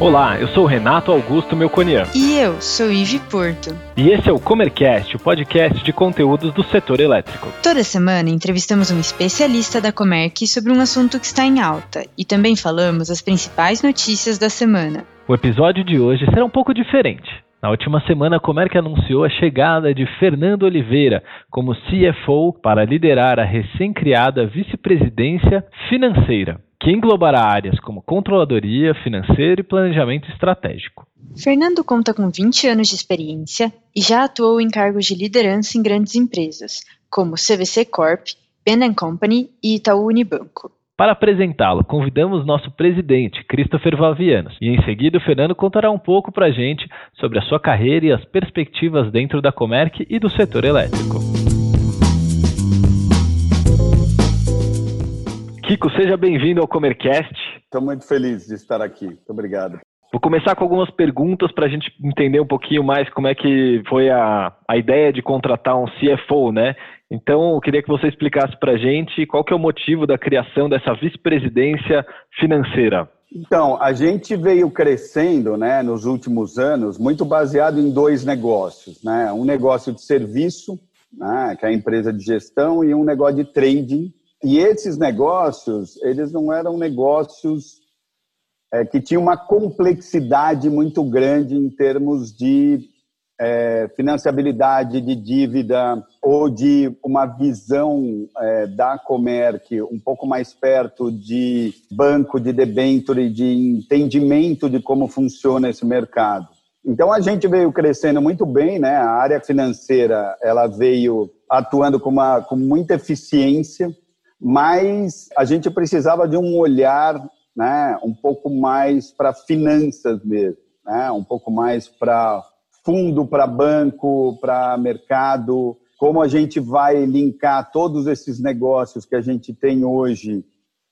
Olá, eu sou o Renato Augusto Melconian. E eu sou Ive Porto. E esse é o Comercast, o podcast de conteúdos do setor elétrico. Toda semana entrevistamos um especialista da Comerc sobre um assunto que está em alta e também falamos as principais notícias da semana. O episódio de hoje será um pouco diferente. Na última semana, a Comerc anunciou a chegada de Fernando Oliveira como CFO para liderar a recém-criada vice-presidência financeira que englobará áreas como controladoria, financeiro e planejamento estratégico. Fernando conta com 20 anos de experiência e já atuou em cargos de liderança em grandes empresas, como CVC Corp, Ben Company e Itaú Unibanco. Para apresentá-lo, convidamos nosso presidente, Christopher Valvianos, e em seguida o Fernando contará um pouco para a gente sobre a sua carreira e as perspectivas dentro da Comerc e do setor elétrico. Kiko, seja bem-vindo ao Comercast. Estou muito feliz de estar aqui. Muito obrigado. Vou começar com algumas perguntas para a gente entender um pouquinho mais como é que foi a, a ideia de contratar um CFO, né? Então, eu queria que você explicasse para a gente qual que é o motivo da criação dessa vice-presidência financeira. Então, a gente veio crescendo né, nos últimos anos muito baseado em dois negócios. Né? Um negócio de serviço, né, que é a empresa de gestão, e um negócio de trading, e esses negócios, eles não eram negócios é, que tinham uma complexidade muito grande em termos de é, financiabilidade de dívida ou de uma visão é, da Comerc um pouco mais perto de banco de debenture, de entendimento de como funciona esse mercado. Então a gente veio crescendo muito bem, né? A área financeira ela veio atuando com, uma, com muita eficiência mas a gente precisava de um olhar né, um pouco mais para finanças mesmo, né, um pouco mais para fundo, para banco, para mercado, como a gente vai linkar todos esses negócios que a gente tem hoje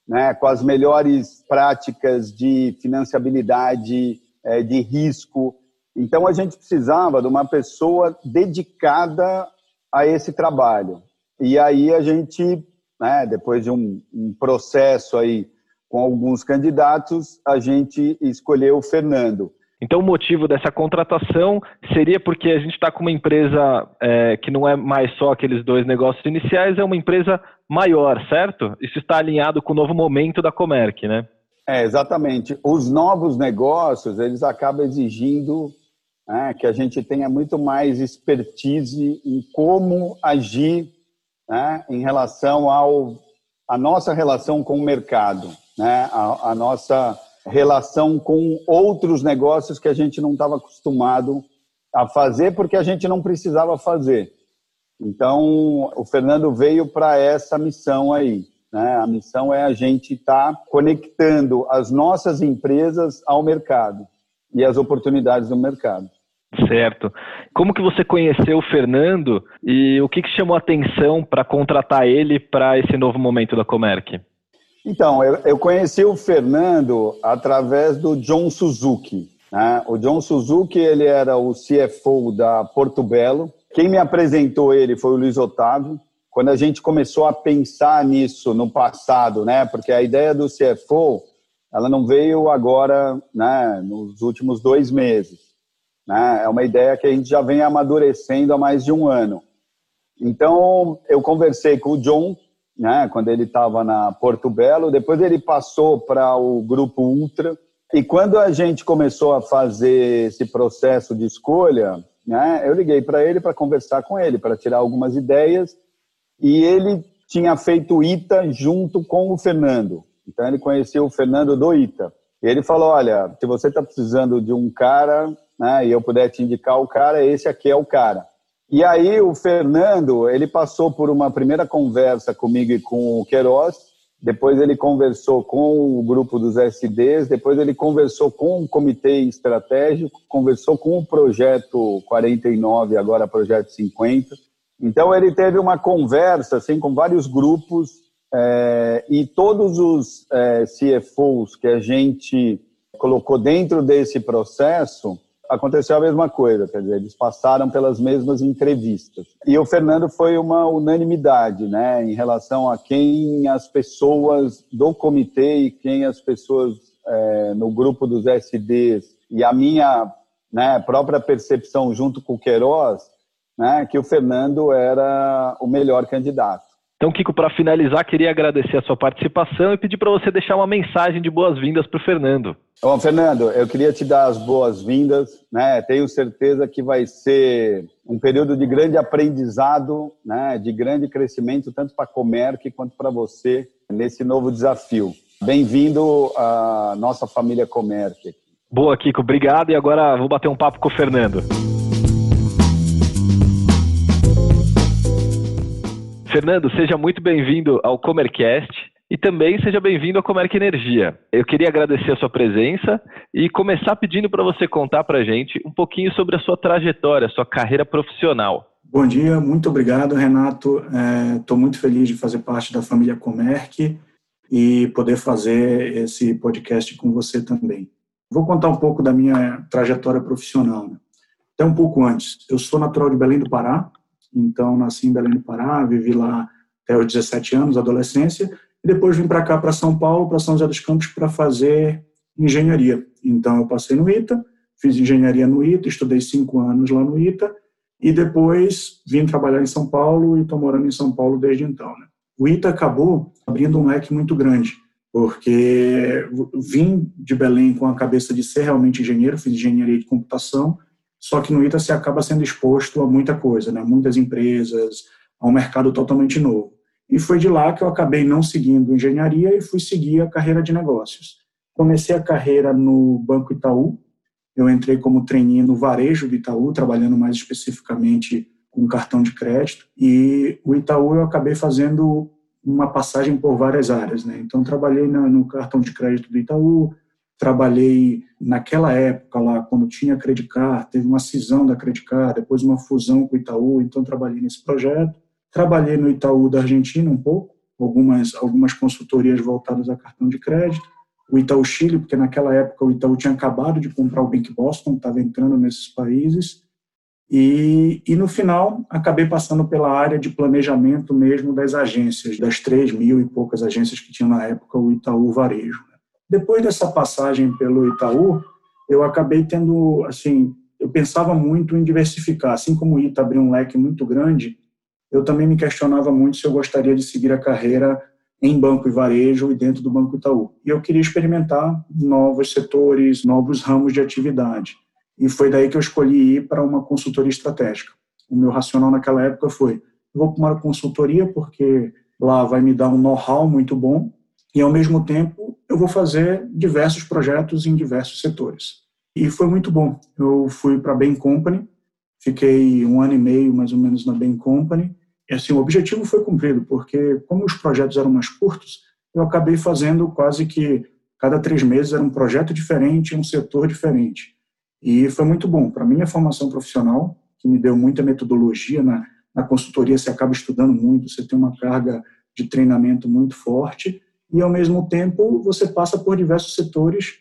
né, com as melhores práticas de financiabilidade, é, de risco. Então, a gente precisava de uma pessoa dedicada a esse trabalho. E aí a gente né? Depois de um, um processo aí com alguns candidatos, a gente escolheu o Fernando. Então, o motivo dessa contratação seria porque a gente está com uma empresa é, que não é mais só aqueles dois negócios iniciais, é uma empresa maior, certo? Isso está alinhado com o novo momento da Comerc, né? É, exatamente. Os novos negócios, eles acabam exigindo né, que a gente tenha muito mais expertise em como agir né, em relação ao a nossa relação com o mercado, né, a, a nossa relação com outros negócios que a gente não estava acostumado a fazer porque a gente não precisava fazer. Então, o Fernando veio para essa missão aí. Né? A missão é a gente estar tá conectando as nossas empresas ao mercado e as oportunidades do mercado. Certo. Como que você conheceu o Fernando e o que, que chamou a atenção para contratar ele para esse novo momento da Comerc? Então, eu, eu, conheci o Fernando através do John Suzuki. Né? O John Suzuki ele era o CFO da Porto Belo. Quem me apresentou ele foi o Luiz Otávio. Quando a gente começou a pensar nisso no passado, né? porque a ideia do CFO ela não veio agora, né? nos últimos dois meses né? É uma ideia que a gente já vem amadurecendo há mais de um ano. Então, eu conversei com o John, né, quando ele estava na Porto Belo, depois ele passou para o Grupo Ultra, e quando a gente começou a fazer esse processo de escolha, né, eu liguei para ele para conversar com ele, para tirar algumas ideias, e ele tinha feito ITA junto com o Fernando. Então, ele conheceu o Fernando do ITA. E ele falou: Olha, se você está precisando de um cara né, e eu puder te indicar o cara, esse aqui é o cara. E aí o Fernando, ele passou por uma primeira conversa comigo e com o Queiroz, depois ele conversou com o grupo dos SDs, depois ele conversou com o comitê estratégico, conversou com o projeto 49, agora projeto 50. Então ele teve uma conversa assim com vários grupos é, e todos os é, CFOs que a gente colocou dentro desse processo, aconteceu a mesma coisa, quer dizer, eles passaram pelas mesmas entrevistas. E o Fernando foi uma unanimidade, né, em relação a quem as pessoas do comitê e quem as pessoas é, no grupo dos SDs e a minha né, própria percepção junto com o Queiroz, né, que o Fernando era o melhor candidato. Então, Kiko, para finalizar, queria agradecer a sua participação e pedir para você deixar uma mensagem de boas-vindas para o Fernando. Bom, Fernando, eu queria te dar as boas-vindas. Né? Tenho certeza que vai ser um período de grande aprendizado, né? de grande crescimento, tanto para a Comerc quanto para você, nesse novo desafio. Bem-vindo à nossa família Comerc. Boa, Kiko, obrigado. E agora vou bater um papo com o Fernando. Fernando, seja muito bem-vindo ao Comercast e também seja bem-vindo ao Comerc Energia. Eu queria agradecer a sua presença e começar pedindo para você contar para a gente um pouquinho sobre a sua trajetória, sua carreira profissional. Bom dia, muito obrigado, Renato. Estou é, muito feliz de fazer parte da família Comerc e poder fazer esse podcast com você também. Vou contar um pouco da minha trajetória profissional. Né? Até um pouco antes. Eu sou natural de Belém do Pará, então, nasci em Belém do Pará, vivi lá até os 17 anos, adolescência, e depois vim para cá, para São Paulo, para São José dos Campos, para fazer engenharia. Então, eu passei no ITA, fiz engenharia no ITA, estudei cinco anos lá no ITA, e depois vim trabalhar em São Paulo e estou morando em São Paulo desde então. Né? O ITA acabou abrindo um leque muito grande, porque vim de Belém com a cabeça de ser realmente engenheiro, fiz engenharia de computação, só que no ITA você acaba sendo exposto a muita coisa, né? muitas empresas, a um mercado totalmente novo. E foi de lá que eu acabei não seguindo engenharia e fui seguir a carreira de negócios. Comecei a carreira no Banco Itaú, eu entrei como trainee no varejo do Itaú, trabalhando mais especificamente com cartão de crédito, e o Itaú eu acabei fazendo uma passagem por várias áreas. Né? Então, trabalhei no cartão de crédito do Itaú, Trabalhei naquela época lá, quando tinha a Credicar, teve uma cisão da Credicar, depois uma fusão com o Itaú, então trabalhei nesse projeto. Trabalhei no Itaú da Argentina um pouco, algumas, algumas consultorias voltadas a cartão de crédito. O Itaú Chile, porque naquela época o Itaú tinha acabado de comprar o Bank Boston, estava entrando nesses países. E, e no final, acabei passando pela área de planejamento mesmo das agências, das 3 mil e poucas agências que tinha na época o Itaú Varejo. Depois dessa passagem pelo Itaú, eu acabei tendo, assim, eu pensava muito em diversificar. Assim como o Ita abriu um leque muito grande, eu também me questionava muito se eu gostaria de seguir a carreira em banco e varejo e dentro do Banco Itaú. E eu queria experimentar novos setores, novos ramos de atividade. E foi daí que eu escolhi ir para uma consultoria estratégica. O meu racional naquela época foi: vou para uma consultoria porque lá vai me dar um know-how muito bom e, ao mesmo tempo, eu vou fazer diversos projetos em diversos setores. E foi muito bom. Eu fui para a Bain Company, fiquei um ano e meio, mais ou menos, na Bain Company. E, assim, o objetivo foi cumprido, porque, como os projetos eram mais curtos, eu acabei fazendo quase que cada três meses era um projeto diferente, um setor diferente. E foi muito bom. Para minha formação profissional, que me deu muita metodologia, na, na consultoria você acaba estudando muito, você tem uma carga de treinamento muito forte, e, ao mesmo tempo, você passa por diversos setores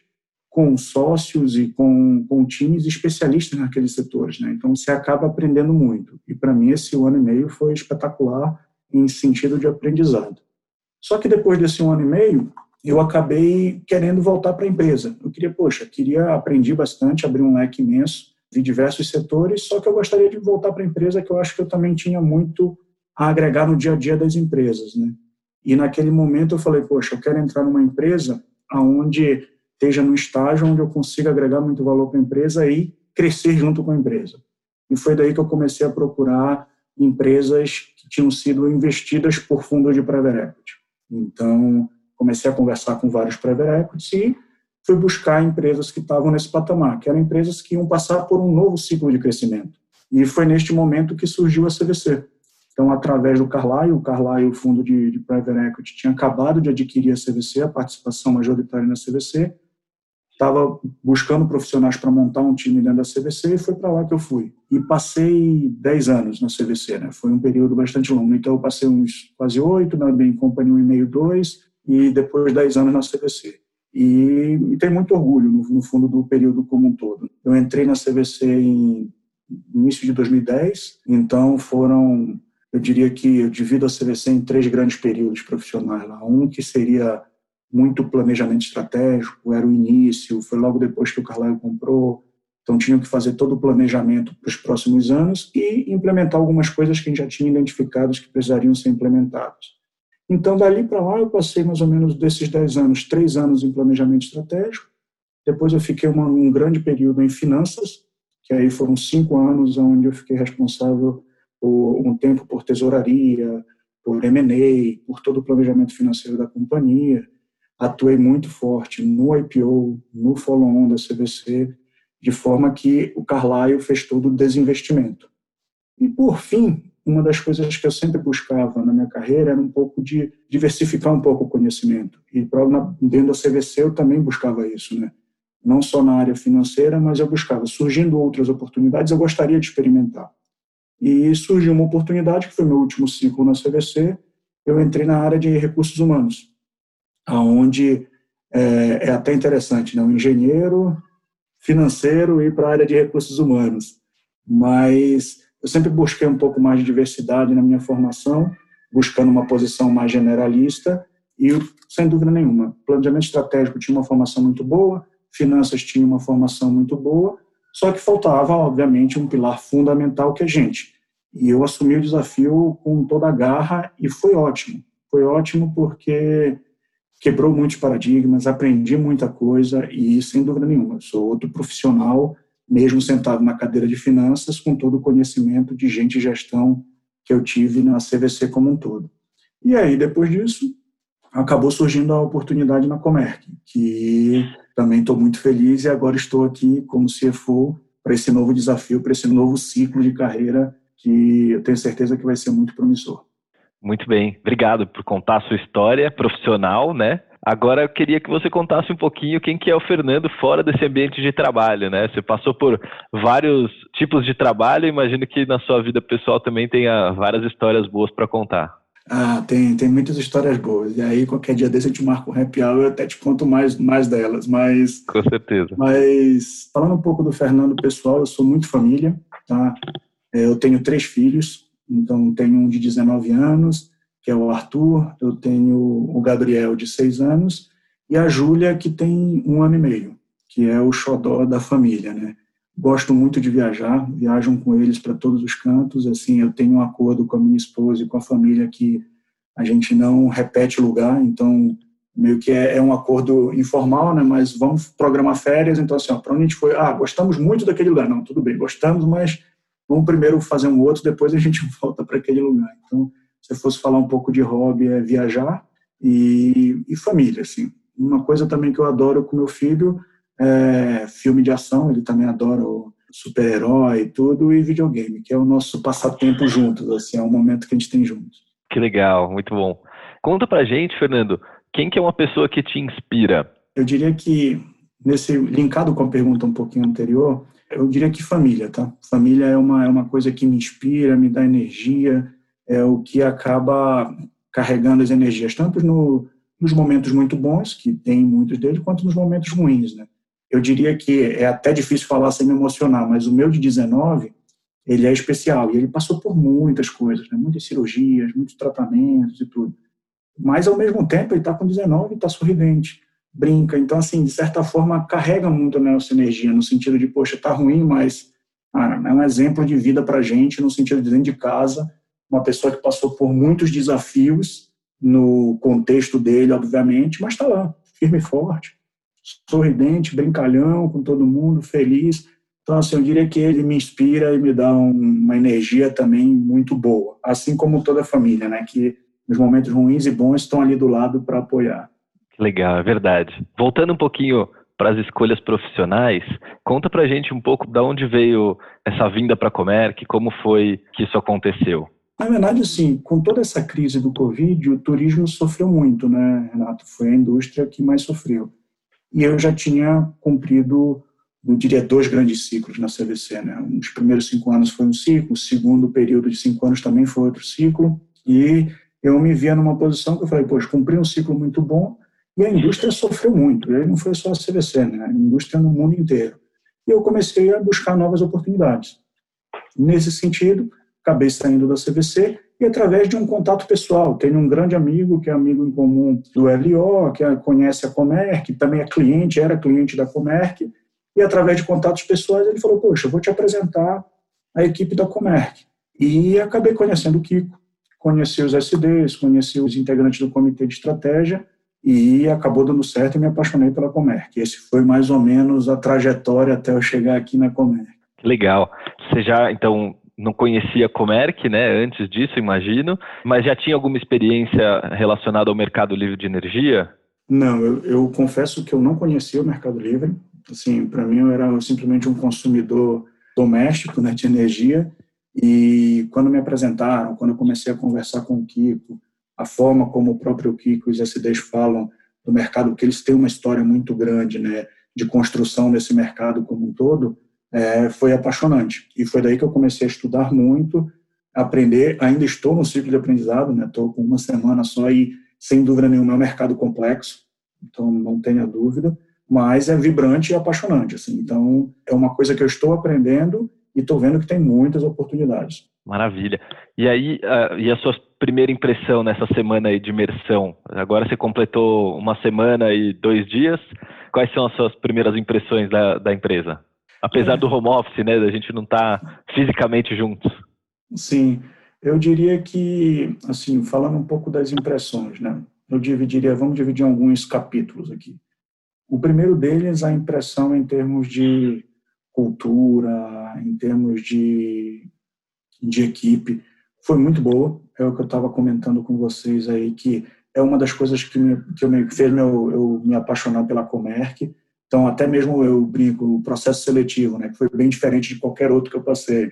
com sócios e com, com times especialistas naqueles setores. Né? Então, você acaba aprendendo muito. E, para mim, esse ano e meio foi espetacular em sentido de aprendizado. Só que depois desse ano e meio, eu acabei querendo voltar para a empresa. Eu queria, poxa, queria aprender bastante, abrir um leque imenso, vi diversos setores, só que eu gostaria de voltar para a empresa, que eu acho que eu também tinha muito a agregar no dia a dia das empresas, né? E naquele momento eu falei, poxa, eu quero entrar numa empresa aonde esteja no estágio onde eu consiga agregar muito valor para a empresa e crescer junto com a empresa. E foi daí que eu comecei a procurar empresas que tinham sido investidas por fundos de private equity. Então, comecei a conversar com vários private equities e fui buscar empresas que estavam nesse patamar, que eram empresas que iam passar por um novo ciclo de crescimento. E foi neste momento que surgiu a CVC. Então, através do Carlyle, o Carlyle, o fundo de, de private equity, tinha acabado de adquirir a CVC, a participação majoritária na CVC, estava buscando profissionais para montar um time dentro da CVC e foi para lá que eu fui. E passei 10 anos na CVC, né? Foi um período bastante longo. Então, eu passei uns quase oito, na Bain Company um e meio, dois, e depois 10 anos na CVC. E, e tenho muito orgulho, no, no, fundo, do período como um todo. Eu entrei na CVC em início de 2010, então foram eu diria que eu divido a CVC em três grandes períodos profissionais. Lá. Um que seria muito planejamento estratégico, era o início, foi logo depois que o Carlyle comprou, então tinham que fazer todo o planejamento para os próximos anos e implementar algumas coisas que a gente já tinha identificados que precisariam ser implementadas. Então, dali para lá, eu passei mais ou menos desses 10 anos, três anos em planejamento estratégico, depois eu fiquei uma, um grande período em finanças, que aí foram cinco anos onde eu fiquei responsável um tempo por tesouraria, por M&A, por todo o planejamento financeiro da companhia. Atuei muito forte no IPO, no follow-on da CVC, de forma que o Carlyle fez todo o desinvestimento. E, por fim, uma das coisas que eu sempre buscava na minha carreira era um pouco de diversificar um pouco o conhecimento. E dentro da CVC eu também buscava isso, né? Não só na área financeira, mas eu buscava, surgindo outras oportunidades, eu gostaria de experimentar. E surgiu uma oportunidade, que foi meu último ciclo na CVC, eu entrei na área de recursos humanos, aonde é, é até interessante, né? um engenheiro financeiro ir para a área de recursos humanos. Mas eu sempre busquei um pouco mais de diversidade na minha formação, buscando uma posição mais generalista e, sem dúvida nenhuma, planejamento estratégico tinha uma formação muito boa, finanças tinha uma formação muito boa, só que faltava, obviamente, um pilar fundamental que é gente. E eu assumi o desafio com toda a garra e foi ótimo. Foi ótimo porque quebrou muitos paradigmas, aprendi muita coisa e, sem dúvida nenhuma, sou outro profissional, mesmo sentado na cadeira de finanças, com todo o conhecimento de gente e gestão que eu tive na CVC como um todo. E aí, depois disso, acabou surgindo a oportunidade na Comerc, que também estou muito feliz e agora estou aqui como CFO para esse novo desafio, para esse novo ciclo de carreira que eu tenho certeza que vai ser muito promissor. Muito bem, obrigado por contar a sua história profissional, né? Agora eu queria que você contasse um pouquinho quem que é o Fernando fora desse ambiente de trabalho, né? Você passou por vários tipos de trabalho, imagino que na sua vida pessoal também tenha várias histórias boas para contar. Ah, tem, tem muitas histórias boas. E aí, qualquer dia desse eu te marco um happy hour, eu até te conto mais, mais delas. Mas, Com certeza. Mas, falando um pouco do Fernando pessoal, eu sou muito família, tá? É, eu tenho três filhos, então tenho um de 19 anos, que é o Arthur, eu tenho o Gabriel, de 6 anos, e a Júlia, que tem um ano e meio, que é o xodó da família, né? Gosto muito de viajar, viajam com eles para todos os cantos. Assim, eu tenho um acordo com a minha esposa e com a família que a gente não repete lugar, então meio que é, é um acordo informal, né? Mas vamos programar férias, então assim, para onde a gente foi? Ah, gostamos muito daquele lugar. Não, tudo bem, gostamos, mas vamos primeiro fazer um outro, depois a gente volta para aquele lugar. Então, se eu fosse falar um pouco de hobby, é viajar e, e família, assim. Uma coisa também que eu adoro com meu filho é, filme de ação, ele também adora o super-herói e tudo, e videogame, que é o nosso passatempo juntos, assim, é um momento que a gente tem juntos. Que legal, muito bom. Conta pra gente, Fernando, quem que é uma pessoa que te inspira? Eu diria que, nesse linkado com a pergunta um pouquinho anterior, eu diria que família, tá? Família é uma, é uma coisa que me inspira, me dá energia, é o que acaba carregando as energias, tanto no, nos momentos muito bons, que tem muitos deles, quanto nos momentos ruins, né? Eu diria que é até difícil falar sem me emocionar, mas o meu de 19, ele é especial e ele passou por muitas coisas, né? muitas cirurgias, muitos tratamentos e tudo. Mas ao mesmo tempo ele está com 19 e está sorridente, brinca. Então assim, de certa forma carrega muito a nossa energia no sentido de poxa, tá ruim, mas cara, é um exemplo de vida para gente no sentido de dentro de casa, uma pessoa que passou por muitos desafios no contexto dele, obviamente, mas está lá, firme e forte sorridente, brincalhão com todo mundo, feliz. Então, assim, eu diria que ele me inspira e me dá uma energia também muito boa, assim como toda a família, né? Que nos momentos ruins e bons estão ali do lado para apoiar. Legal, é verdade. Voltando um pouquinho para as escolhas profissionais, conta para gente um pouco de onde veio essa vinda para a Comerc, como foi que isso aconteceu. Na verdade, assim, com toda essa crise do Covid, o turismo sofreu muito, né, Renato? Foi a indústria que mais sofreu e eu já tinha cumprido, eu diria, dois grandes ciclos na CVC. Né? Os primeiros cinco anos foi um ciclo, o segundo período de cinco anos também foi outro ciclo, e eu me via numa posição que eu falei, poxa, cumpri um ciclo muito bom, e a indústria sofreu muito, e aí não foi só a CVC, né? a indústria no mundo inteiro. E eu comecei a buscar novas oportunidades. Nesse sentido, acabei saindo da CVC e através de um contato pessoal. Tenho um grande amigo, que é amigo em comum do LO, que conhece a Comerc, também é cliente, era cliente da Comerc, e através de contatos pessoais ele falou, poxa, eu vou te apresentar a equipe da Comerc. E acabei conhecendo o Kiko, conheci os SDs, conheci os integrantes do comitê de estratégia, e acabou dando certo e me apaixonei pela Comerc. Esse foi mais ou menos a trajetória até eu chegar aqui na Comerc. Legal. Você já, então, não conhecia Comerc, né, antes disso, imagino, mas já tinha alguma experiência relacionada ao mercado livre de energia? Não, eu, eu confesso que eu não conhecia o mercado livre. Assim, para mim eu era simplesmente um consumidor doméstico né, de energia. E quando me apresentaram, quando eu comecei a conversar com o Kiko, a forma como o próprio Kiko e os SDs falam do mercado, porque eles têm uma história muito grande, né, de construção desse mercado como um todo, é, foi apaixonante. E foi daí que eu comecei a estudar muito, aprender. Ainda estou no ciclo de aprendizado, né? Estou com uma semana só e, sem dúvida nenhuma, é um mercado complexo, então não tenha dúvida, mas é vibrante e apaixonante. Assim. Então, é uma coisa que eu estou aprendendo e estou vendo que tem muitas oportunidades. Maravilha. E aí, uh, e a sua primeira impressão nessa semana aí de imersão? Agora você completou uma semana e dois dias. Quais são as suas primeiras impressões da, da empresa? Apesar é. do home office, né, da gente não estar tá fisicamente juntos. Sim, eu diria que, assim, falando um pouco das impressões, né, eu dividiria, vamos dividir alguns capítulos aqui. O primeiro deles, a impressão em termos de cultura, em termos de, de equipe, foi muito boa. É o que eu estava comentando com vocês aí, que é uma das coisas que, me, que eu me, fez meu, eu me apaixonar pela Comerc então, até mesmo eu brinco, o processo seletivo, né, que foi bem diferente de qualquer outro que eu passei.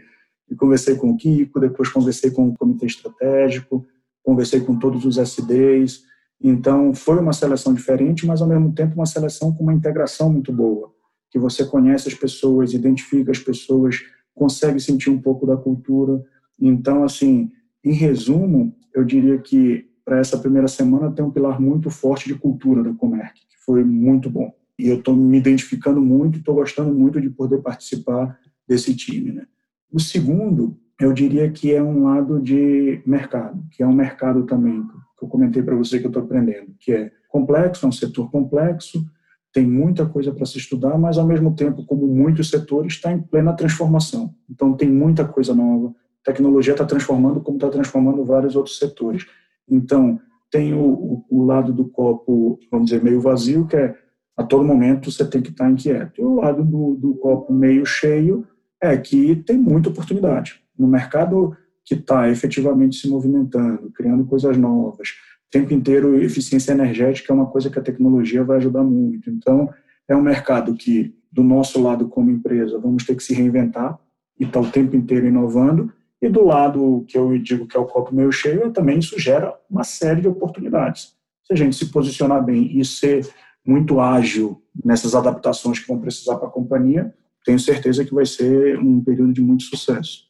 Eu conversei com o Kiko, depois conversei com o comitê estratégico, conversei com todos os SDs. Então, foi uma seleção diferente, mas ao mesmo tempo uma seleção com uma integração muito boa, que você conhece as pessoas, identifica as pessoas, consegue sentir um pouco da cultura. Então, assim, em resumo, eu diria que para essa primeira semana tem um pilar muito forte de cultura da Comerc, que foi muito bom e eu estou me identificando muito, estou gostando muito de poder participar desse time. Né? O segundo, eu diria que é um lado de mercado, que é um mercado também que eu comentei para você que eu estou aprendendo, que é complexo, é um setor complexo, tem muita coisa para se estudar, mas ao mesmo tempo, como muitos setores, está em plena transformação. Então tem muita coisa nova. A tecnologia está transformando como está transformando vários outros setores. Então tem o, o, lado do copo, vamos dizer, meio vazio, que é a todo momento você tem que estar inquieto. E o lado do, do copo meio cheio é que tem muita oportunidade. No mercado que está efetivamente se movimentando, criando coisas novas, o tempo inteiro eficiência energética é uma coisa que a tecnologia vai ajudar muito. Então, é um mercado que, do nosso lado como empresa, vamos ter que se reinventar e estar tá o tempo inteiro inovando. E do lado que eu digo que é o copo meio cheio, também isso gera uma série de oportunidades. Se a gente se posicionar bem e ser muito ágil nessas adaptações que vão precisar para a companhia, tenho certeza que vai ser um período de muito sucesso.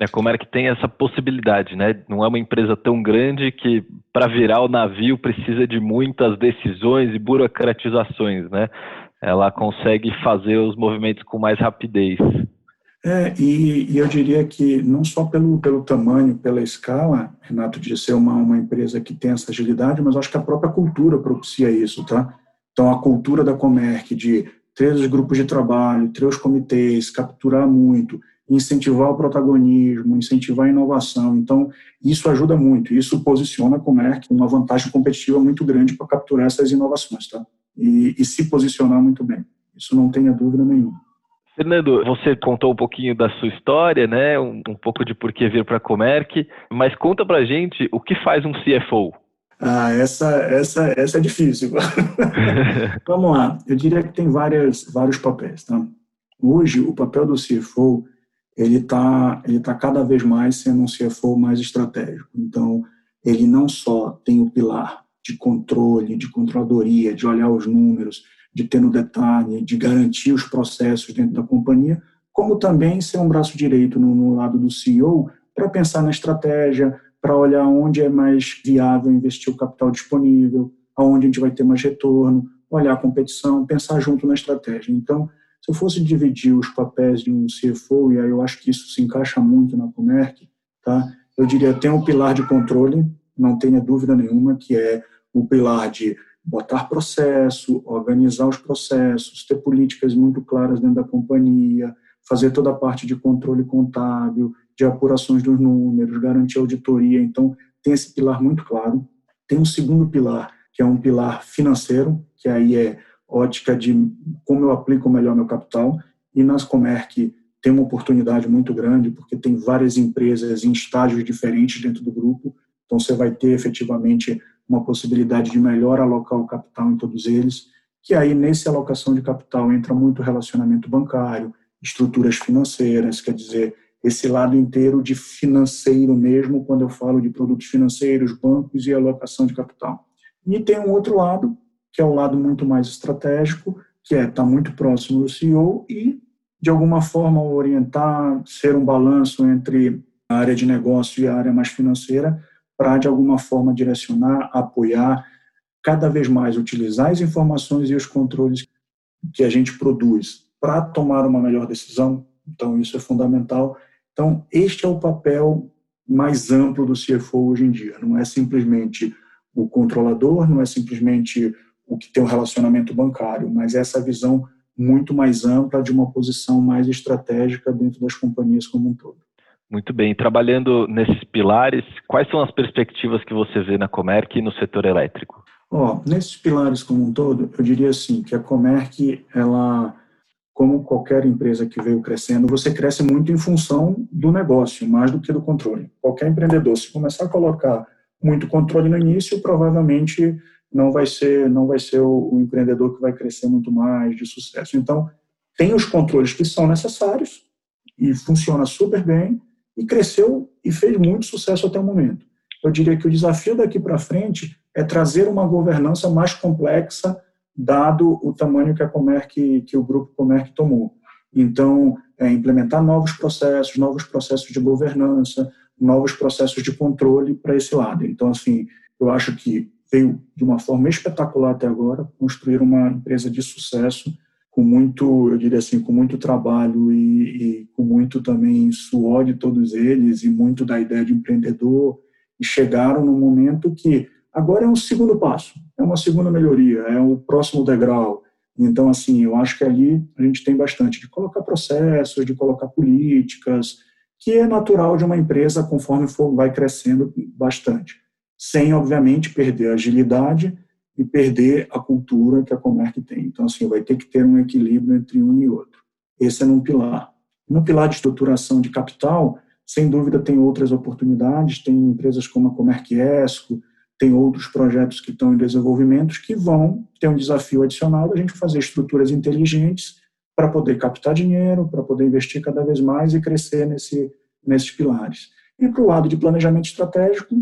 É, como é que tem essa possibilidade, né? Não é uma empresa tão grande que para virar o navio precisa de muitas decisões e burocratizações, né? Ela consegue fazer os movimentos com mais rapidez. É, e, e, eu diria que não só pelo, pelo tamanho, pela escala, Renato, de ser uma, uma empresa que tem essa agilidade, mas acho que a própria cultura propicia isso, tá? Então, a cultura da Comerc de ter os grupos de trabalho, ter os comitês, capturar muito, incentivar o protagonismo, incentivar a inovação. Então, isso ajuda muito. Isso posiciona a Comerc uma vantagem competitiva muito grande para capturar essas inovações, tá? E, e se posicionar muito bem. Isso não tenha dúvida nenhuma. Fernando, você contou um pouquinho da sua história, né? Um, um pouco de por que vir para a Comerc, mas conta para gente o que faz um CFO. Ah, essa, essa, essa é difícil. Vamos lá. Eu diria que tem várias, vários papéis. Tá? Hoje, o papel do CFO ele está ele tá cada vez mais sendo um CFO mais estratégico. Então, ele não só tem o pilar de controle, de controladoria, de olhar os números, de ter no detalhe, de garantir os processos dentro da companhia, como também ser um braço direito no, no lado do CEO para pensar na estratégia, para olhar onde é mais viável investir o capital disponível, aonde a gente vai ter mais retorno, olhar a competição, pensar junto na estratégia. Então, se eu fosse dividir os papéis de um CFO, e aí eu acho que isso se encaixa muito na Comerc, tá? eu diria, tem um pilar de controle, não tenha dúvida nenhuma, que é o pilar de botar processo, organizar os processos, ter políticas muito claras dentro da companhia, fazer toda a parte de controle contábil, de apurações dos números, garantir auditoria. Então, tem esse pilar muito claro. Tem um segundo pilar, que é um pilar financeiro, que aí é ótica de como eu aplico melhor meu capital. E nas Comerc tem uma oportunidade muito grande, porque tem várias empresas em estágios diferentes dentro do grupo. Então, você vai ter efetivamente uma possibilidade de melhor alocar o capital em todos eles. Que aí, nessa alocação de capital, entra muito relacionamento bancário, estruturas financeiras, quer dizer, esse lado inteiro de financeiro mesmo, quando eu falo de produtos financeiros, bancos e alocação de capital. E tem um outro lado, que é o lado muito mais estratégico, que é estar tá muito próximo do CEO e, de alguma forma, orientar, ser um balanço entre a área de negócio e a área mais financeira, para, de alguma forma, direcionar, apoiar, cada vez mais utilizar as informações e os controles que a gente produz para tomar uma melhor decisão. Então, isso é fundamental. Então, este é o papel mais amplo do CFO hoje em dia. Não é simplesmente o controlador, não é simplesmente o que tem o relacionamento bancário, mas essa visão muito mais ampla de uma posição mais estratégica dentro das companhias como um todo. Muito bem. Trabalhando nesses pilares, quais são as perspectivas que você vê na Comerc e no setor elétrico? Oh, nesses pilares como um todo, eu diria assim que a Comerc ela como qualquer empresa que veio crescendo, você cresce muito em função do negócio, mais do que do controle. Qualquer empreendedor, se começar a colocar muito controle no início, provavelmente não vai ser não vai ser o, o empreendedor que vai crescer muito mais de sucesso. Então, tem os controles que são necessários e funciona super bem e cresceu e fez muito sucesso até o momento. Eu diria que o desafio daqui para frente é trazer uma governança mais complexa dado o tamanho que a Comerc, que o grupo Comerc tomou. Então, é, implementar novos processos, novos processos de governança, novos processos de controle para esse lado. Então, assim, eu acho que veio de uma forma espetacular até agora construir uma empresa de sucesso com muito, eu diria assim, com muito trabalho e, e com muito também suor de todos eles e muito da ideia de empreendedor e chegaram no momento que Agora é um segundo passo, é uma segunda melhoria, é o próximo degrau. Então, assim, eu acho que ali a gente tem bastante de colocar processos, de colocar políticas, que é natural de uma empresa conforme for, vai crescendo bastante, sem, obviamente, perder a agilidade e perder a cultura que a Comerc tem. Então, assim, vai ter que ter um equilíbrio entre um e outro. Esse é num pilar. No pilar de estruturação de capital, sem dúvida tem outras oportunidades, tem empresas como a Comerc Esco, tem outros projetos que estão em desenvolvimento que vão ter um desafio adicional da gente fazer estruturas inteligentes para poder captar dinheiro, para poder investir cada vez mais e crescer nesse, nesses pilares. E para o lado de planejamento estratégico,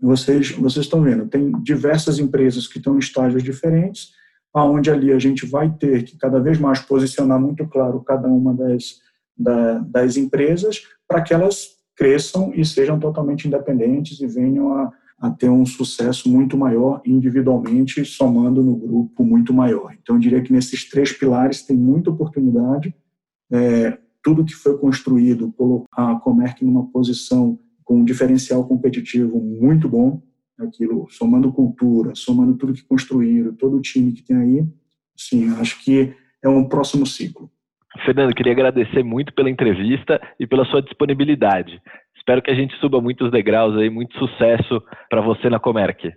vocês, vocês estão vendo, tem diversas empresas que estão em estágios diferentes, aonde ali a gente vai ter que cada vez mais posicionar muito claro cada uma das, da, das empresas para que elas cresçam e sejam totalmente independentes e venham a a ter um sucesso muito maior individualmente, somando no grupo muito maior. Então, eu diria que nesses três pilares tem muita oportunidade. É, tudo que foi construído colocar a Comerc numa posição com um diferencial competitivo muito bom, aquilo somando cultura, somando tudo que construíram, todo o time que tem aí, sim, acho que é um próximo ciclo. Fernando, queria agradecer muito pela entrevista e pela sua disponibilidade. Espero que a gente suba muitos degraus aí, muito sucesso para você na Comerc.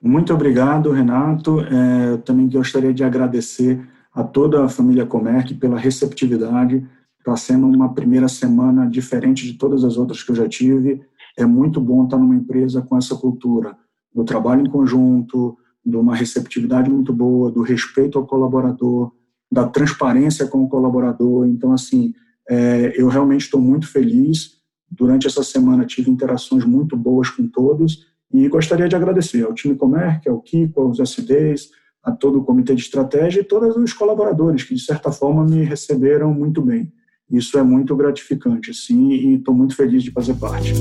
Muito obrigado, Renato. É, eu também gostaria de agradecer a toda a família Comerc pela receptividade. Está sendo uma primeira semana diferente de todas as outras que eu já tive. É muito bom estar numa empresa com essa cultura do trabalho em conjunto, de uma receptividade muito boa, do respeito ao colaborador, da transparência com o colaborador. Então, assim, é, eu realmente estou muito feliz Durante essa semana tive interações muito boas com todos e gostaria de agradecer ao time Comerc, ao Kiko, aos SDs, a todo o comitê de estratégia e todos os colaboradores que, de certa forma, me receberam muito bem. Isso é muito gratificante, sim, e estou muito feliz de fazer parte.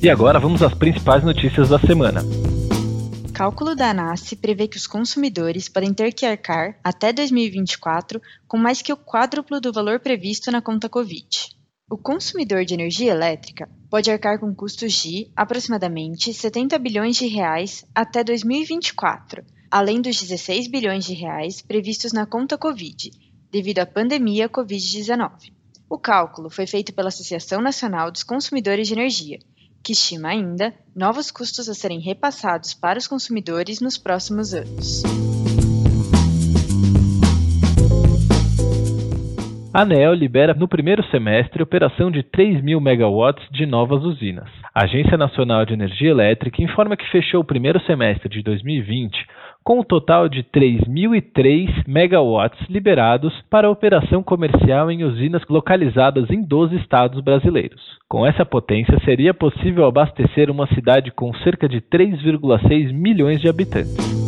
E agora vamos às principais notícias da semana. Cálculo da ANASE prevê que os consumidores podem ter que arcar, até 2024, com mais que o quádruplo do valor previsto na conta Covid. O consumidor de energia elétrica pode arcar com custos de aproximadamente 70 bilhões de reais até 2024, além dos 16 bilhões de reais previstos na conta Covid, devido à pandemia Covid-19. O cálculo foi feito pela Associação Nacional dos Consumidores de Energia, que estima ainda novos custos a serem repassados para os consumidores nos próximos anos. A ANEEL libera no primeiro semestre operação de 3 mil megawatts de novas usinas. A Agência Nacional de Energia Elétrica informa que fechou o primeiro semestre de 2020 com um total de 3.003 megawatts liberados para operação comercial em usinas localizadas em 12 estados brasileiros. Com essa potência, seria possível abastecer uma cidade com cerca de 3,6 milhões de habitantes.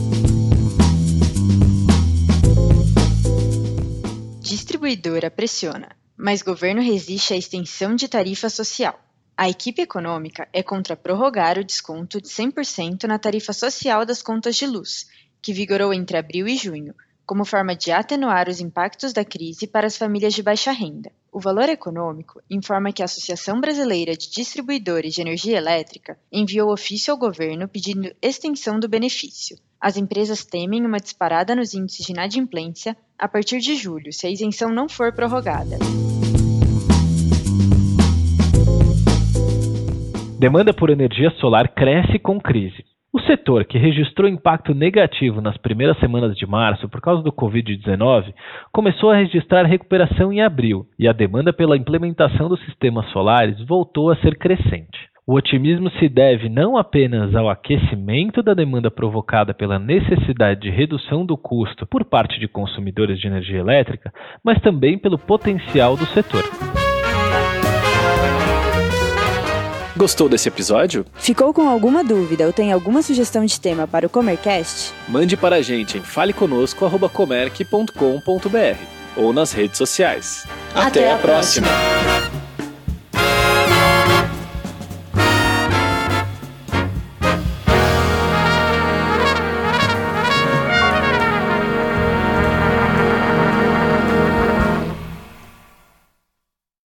Distribuidora pressiona, mas governo resiste à extensão de tarifa social. A equipe econômica é contra prorrogar o desconto de 100% na tarifa social das contas de luz que vigorou entre abril e junho, como forma de atenuar os impactos da crise para as famílias de baixa renda. O Valor Econômico informa que a Associação Brasileira de Distribuidores de Energia Elétrica enviou ofício ao governo pedindo extensão do benefício. As empresas temem uma disparada nos índices de inadimplência a partir de julho, se a isenção não for prorrogada. Demanda por energia solar cresce com crise. O setor, que registrou impacto negativo nas primeiras semanas de março por causa do Covid-19, começou a registrar recuperação em abril e a demanda pela implementação dos sistemas solares voltou a ser crescente. O otimismo se deve não apenas ao aquecimento da demanda provocada pela necessidade de redução do custo por parte de consumidores de energia elétrica, mas também pelo potencial do setor. Gostou desse episódio? Ficou com alguma dúvida ou tem alguma sugestão de tema para o Comercast? Mande para a gente em faleconosco.comerc.com.br ou nas redes sociais. Até, Até a, próxima. próxima.